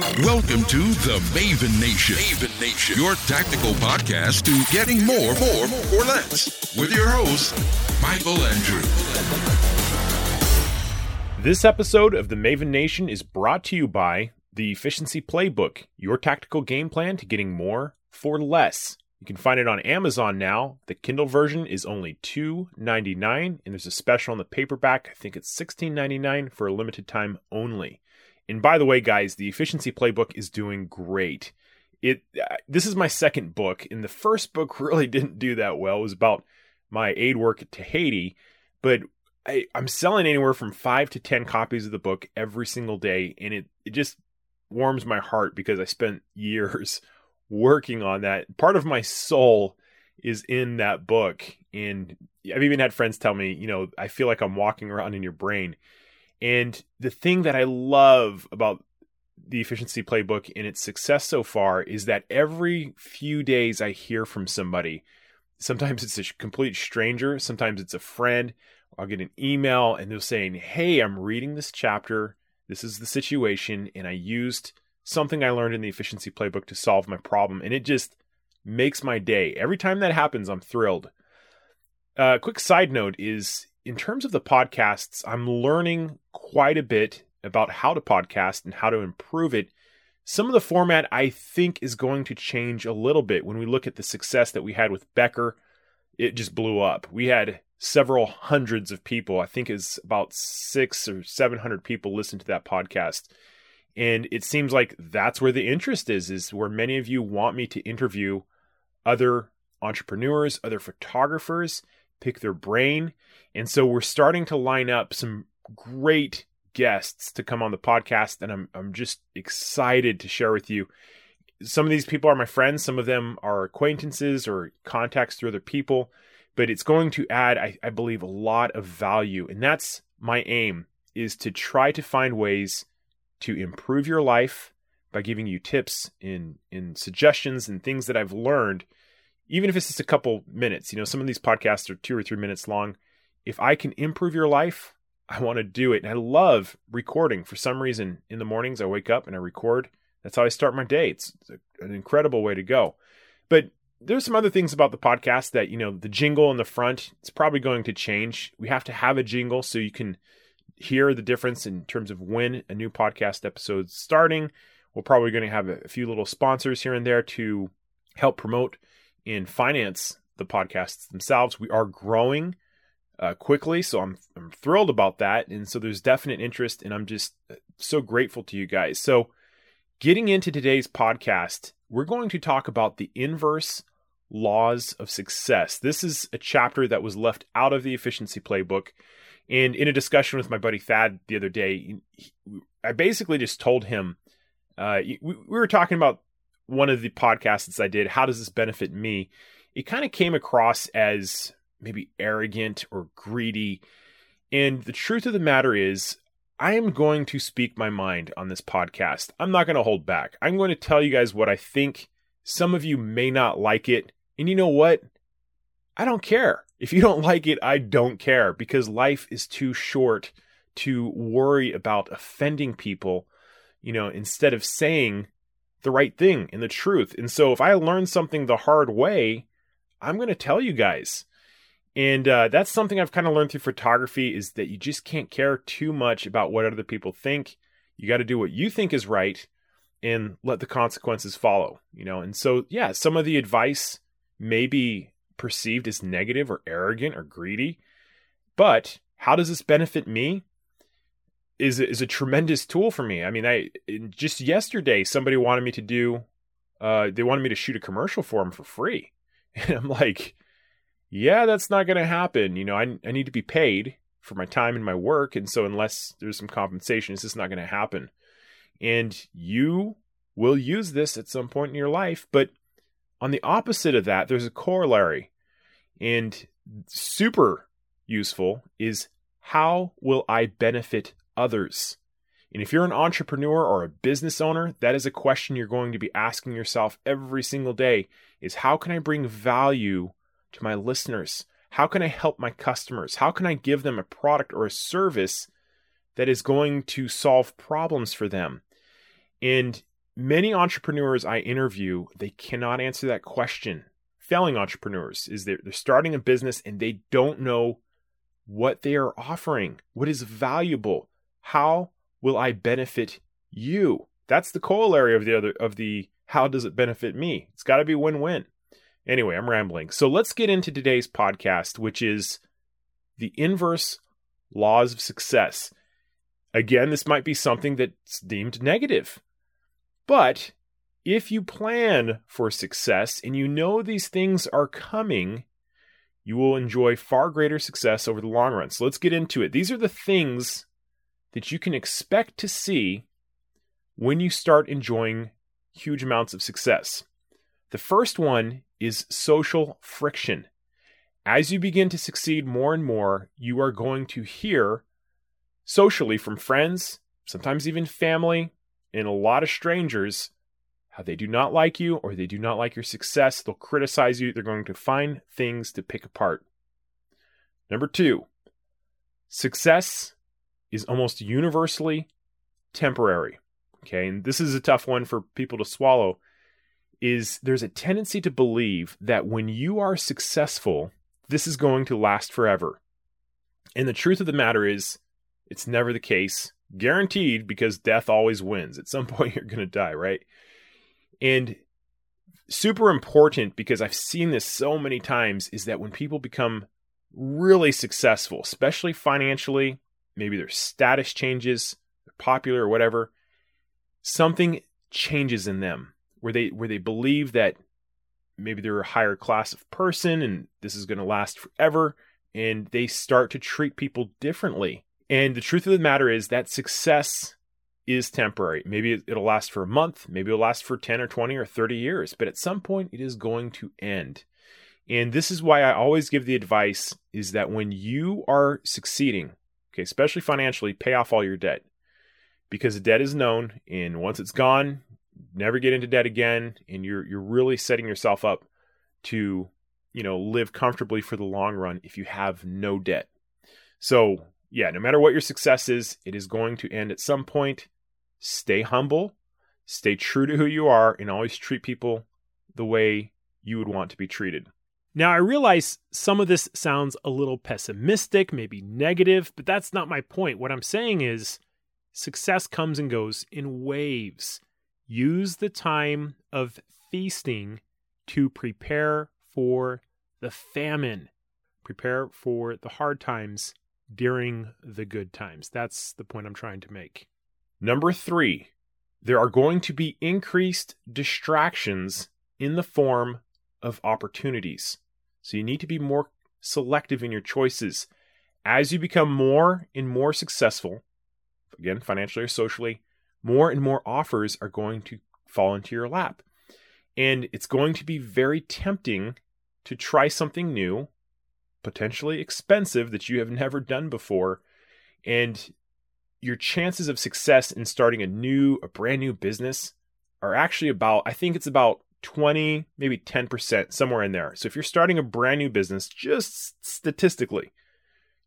Welcome to the Maven Nation. Maven Nation, your tactical podcast to getting more, more, or less. With your host, Michael Andrew. This episode of the Maven Nation is brought to you by the Efficiency Playbook, your tactical game plan to getting more for less. You can find it on Amazon now. The Kindle version is only $2.99, and there's a special on the paperback. I think it's $16.99 for a limited time only. And by the way, guys, the Efficiency Playbook is doing great. It uh, this is my second book, and the first book really didn't do that well. It was about my aid work to Haiti, but I, I'm selling anywhere from five to ten copies of the book every single day, and it it just warms my heart because I spent years working on that. Part of my soul is in that book. And I've even had friends tell me, you know, I feel like I'm walking around in your brain. And the thing that I love about the efficiency playbook and its success so far is that every few days I hear from somebody. Sometimes it's a complete stranger, sometimes it's a friend. I'll get an email and they're saying, Hey, I'm reading this chapter. This is the situation. And I used something I learned in the efficiency playbook to solve my problem. And it just makes my day. Every time that happens, I'm thrilled. A uh, quick side note is in terms of the podcasts, I'm learning quite a bit about how to podcast and how to improve it. Some of the format I think is going to change a little bit when we look at the success that we had with Becker. It just blew up. We had several hundreds of people. I think is about six or 700 people listen to that podcast. And it seems like that's where the interest is, is where many of you want me to interview other entrepreneurs, other photographers, pick their brain. And so we're starting to line up some great guests to come on the podcast. And I'm, I'm just excited to share with you. Some of these people are my friends, some of them are acquaintances or contacts through other people, but it's going to add, I, I believe, a lot of value. And that's my aim is to try to find ways to improve your life by giving you tips in in suggestions and things that I've learned, even if it's just a couple minutes. You know, some of these podcasts are two or three minutes long. If I can improve your life, I want to do it. And I love recording. For some reason, in the mornings I wake up and I record. That's how I start my day. It's, an incredible way to go. But there's some other things about the podcast that, you know, the jingle in the front, it's probably going to change. We have to have a jingle so you can hear the difference in terms of when a new podcast episode is starting. We're probably going to have a few little sponsors here and there to help promote and finance the podcasts themselves. We are growing uh, quickly, so I'm I'm thrilled about that, and so there's definite interest, and I'm just uh, so grateful to you guys. So, getting into today's podcast, we're going to talk about the inverse laws of success. This is a chapter that was left out of the efficiency playbook and in a discussion with my buddy Thad the other day, he, I basically just told him uh, we, we were talking about one of the podcasts I did. How does this benefit me? It kind of came across as maybe arrogant or greedy. And the truth of the matter is, I am going to speak my mind on this podcast. I'm not going to hold back. I'm going to tell you guys what I think. Some of you may not like it. And you know what? I don't care. If you don't like it, I don't care because life is too short to worry about offending people, you know, instead of saying the right thing and the truth. And so if I learn something the hard way, I'm going to tell you guys. And uh, that's something I've kind of learned through photography is that you just can't care too much about what other people think. You got to do what you think is right and let the consequences follow, you know. And so, yeah, some of the advice may be perceived as negative or arrogant or greedy. But how does this benefit me? Is is a tremendous tool for me. I mean, I just yesterday somebody wanted me to do, uh, they wanted me to shoot a commercial for them for free, and I'm like, yeah, that's not going to happen. You know, I I need to be paid for my time and my work, and so unless there's some compensation, it's just not going to happen. And you will use this at some point in your life, but on the opposite of that, there's a corollary. And super useful is how will I benefit others? And if you're an entrepreneur or a business owner, that is a question you're going to be asking yourself every single day is how can I bring value to my listeners? How can I help my customers? How can I give them a product or a service that is going to solve problems for them? And many entrepreneurs I interview, they cannot answer that question. Failing entrepreneurs is they're, they're starting a business and they don't know what they are offering, what is valuable, how will I benefit you? That's the corollary of the other of the how does it benefit me? It's got to be win-win. Anyway, I'm rambling. So let's get into today's podcast, which is the inverse laws of success. Again, this might be something that's deemed negative. But if you plan for success and you know these things are coming, you will enjoy far greater success over the long run. So let's get into it. These are the things that you can expect to see when you start enjoying huge amounts of success. The first one is social friction. As you begin to succeed more and more, you are going to hear socially from friends, sometimes even family, and a lot of strangers how they do not like you or they do not like your success. They'll criticize you. They're going to find things to pick apart. Number two, success is almost universally temporary. Okay, and this is a tough one for people to swallow. Is there's a tendency to believe that when you are successful, this is going to last forever. And the truth of the matter is, it's never the case. Guaranteed because death always wins. At some point, you're going to die, right? And super important because I've seen this so many times is that when people become really successful, especially financially, maybe their status changes, they're popular or whatever, something changes in them where they where they believe that maybe they're a higher class of person and this is going to last forever and they start to treat people differently. And the truth of the matter is that success is temporary. Maybe it'll last for a month, maybe it'll last for 10 or 20 or 30 years, but at some point it is going to end. And this is why I always give the advice is that when you are succeeding, okay, especially financially, pay off all your debt. Because debt is known and once it's gone, never get into debt again and you're you're really setting yourself up to, you know, live comfortably for the long run if you have no debt. So, yeah, no matter what your success is, it is going to end at some point. Stay humble, stay true to who you are, and always treat people the way you would want to be treated. Now, I realize some of this sounds a little pessimistic, maybe negative, but that's not my point. What I'm saying is success comes and goes in waves. Use the time of feasting to prepare for the famine, prepare for the hard times during the good times. That's the point I'm trying to make. Number three, there are going to be increased distractions in the form of opportunities. So you need to be more selective in your choices. As you become more and more successful, again, financially or socially, more and more offers are going to fall into your lap. And it's going to be very tempting to try something new potentially expensive that you have never done before. And your chances of success in starting a new, a brand new business are actually about, I think it's about 20, maybe 10%, somewhere in there. So if you're starting a brand new business, just statistically,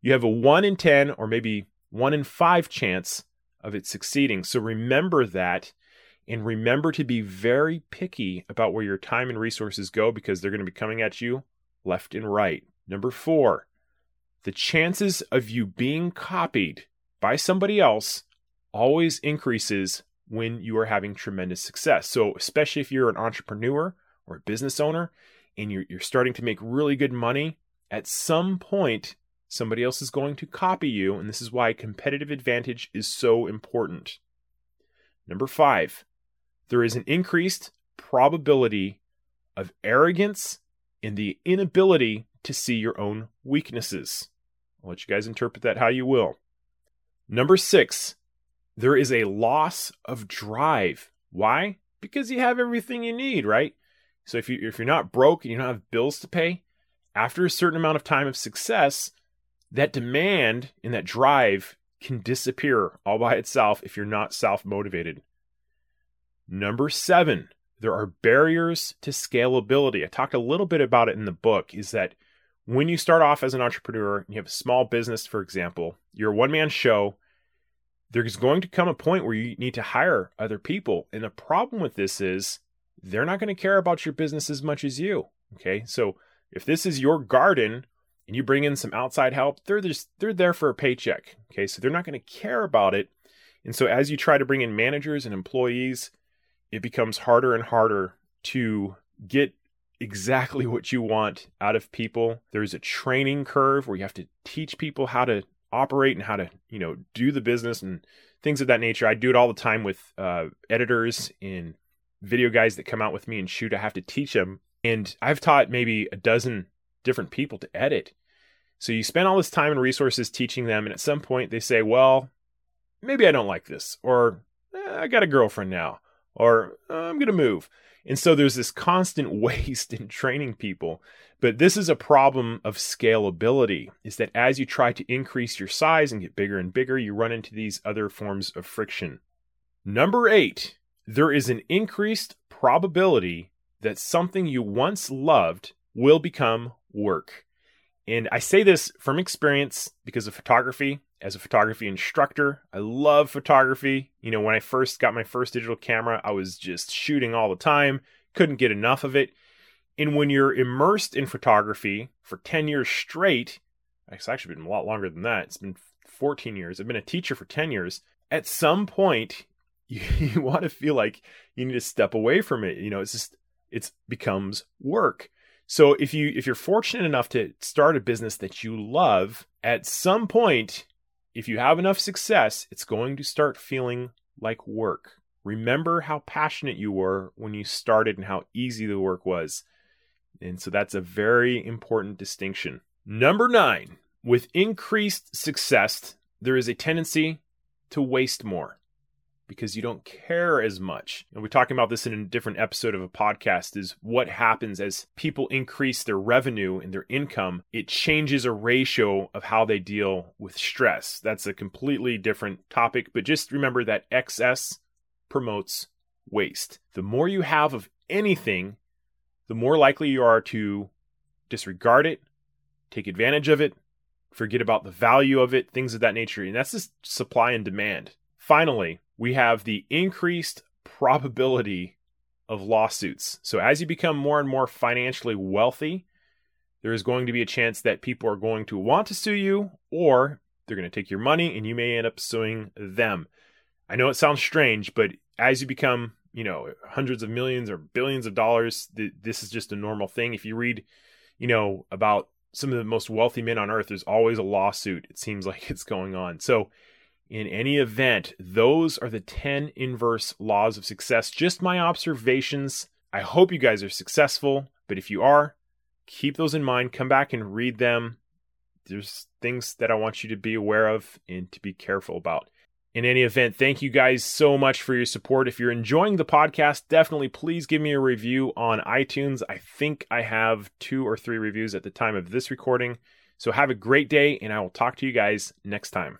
you have a 1 in 10 or maybe 1 in 5 chance of it succeeding. So remember that and remember to be very picky about where your time and resources go because they're going to be coming at you left and right. Number four, the chances of you being copied by somebody else always increases when you are having tremendous success. So, especially if you're an entrepreneur or a business owner and you're, you're starting to make really good money, at some point, somebody else is going to copy you. And this is why competitive advantage is so important. Number five, there is an increased probability of arrogance and the inability to see your own weaknesses. I'll let you guys interpret that how you will. Number six, there is a loss of drive. Why? Because you have everything you need, right? So if you if you're not broke and you don't have bills to pay, after a certain amount of time of success, that demand and that drive can disappear all by itself if you're not self-motivated. Number 7, there are barriers to scalability. I talked a little bit about it in the book is that when you start off as an entrepreneur, and you have a small business, for example, you're a one man show, there's going to come a point where you need to hire other people. And the problem with this is they're not going to care about your business as much as you. Okay. So if this is your garden and you bring in some outside help, they're just they're there for a paycheck. Okay. So they're not going to care about it. And so as you try to bring in managers and employees, it becomes harder and harder to get exactly what you want out of people. There's a training curve where you have to teach people how to operate and how to, you know, do the business and things of that nature. I do it all the time with uh, editors and video guys that come out with me and shoot. I have to teach them. And I've taught maybe a dozen different people to edit. So you spend all this time and resources teaching them. And at some point they say, well, maybe I don't like this. Or eh, I got a girlfriend now. Or I'm to move. And so there's this constant waste in training people. But this is a problem of scalability is that as you try to increase your size and get bigger and bigger, you run into these other forms of friction. Number eight, there is an increased probability that something you once loved will become work. And I say this from experience because of photography as a photography instructor. I love photography. You know, when I first got my first digital camera, I was just shooting all the time, couldn't get enough of it. And when you're immersed in photography for 10 years straight, it's actually been a lot longer than that. It's been 14 years. I've been a teacher for 10 years. At some point, you, you want to feel like you need to step away from it. You know, it's just, it becomes work. So if you if you're fortunate enough to start a business that you love, at some point if you have enough success, it's going to start feeling like work. Remember how passionate you were when you started and how easy the work was. And so that's a very important distinction. Number nine, with increased success, there is a tendency to waste more because you don't care as much. And we're talking about this in a different episode of a podcast is what happens as people increase their revenue and their income, it changes a ratio of how they deal with stress. That's a completely different topic, but just remember that excess promotes waste. The more you have of anything, the more likely you are to disregard it, take advantage of it, forget about the value of it, things of that nature. And that's just supply and demand. Finally, we have the increased probability of lawsuits. So as you become more and more financially wealthy, there is going to be a chance that people are going to want to sue you or they're going to take your money and you may end up suing them. I know it sounds strange, but as you become, you know, hundreds of millions or billions of dollars, th- this is just a normal thing. If you read, you know, about some of the most wealthy men on earth, there's always a lawsuit. It seems like it's going on. So in any event, those are the 10 inverse laws of success. Just my observations. I hope you guys are successful, but if you are, keep those in mind. Come back and read them. There's things that I want you to be aware of and to be careful about. In any event, thank you guys so much for your support. If you're enjoying the podcast, definitely please give me a review on iTunes. I think I have two or three reviews at the time of this recording. So have a great day, and I will talk to you guys next time.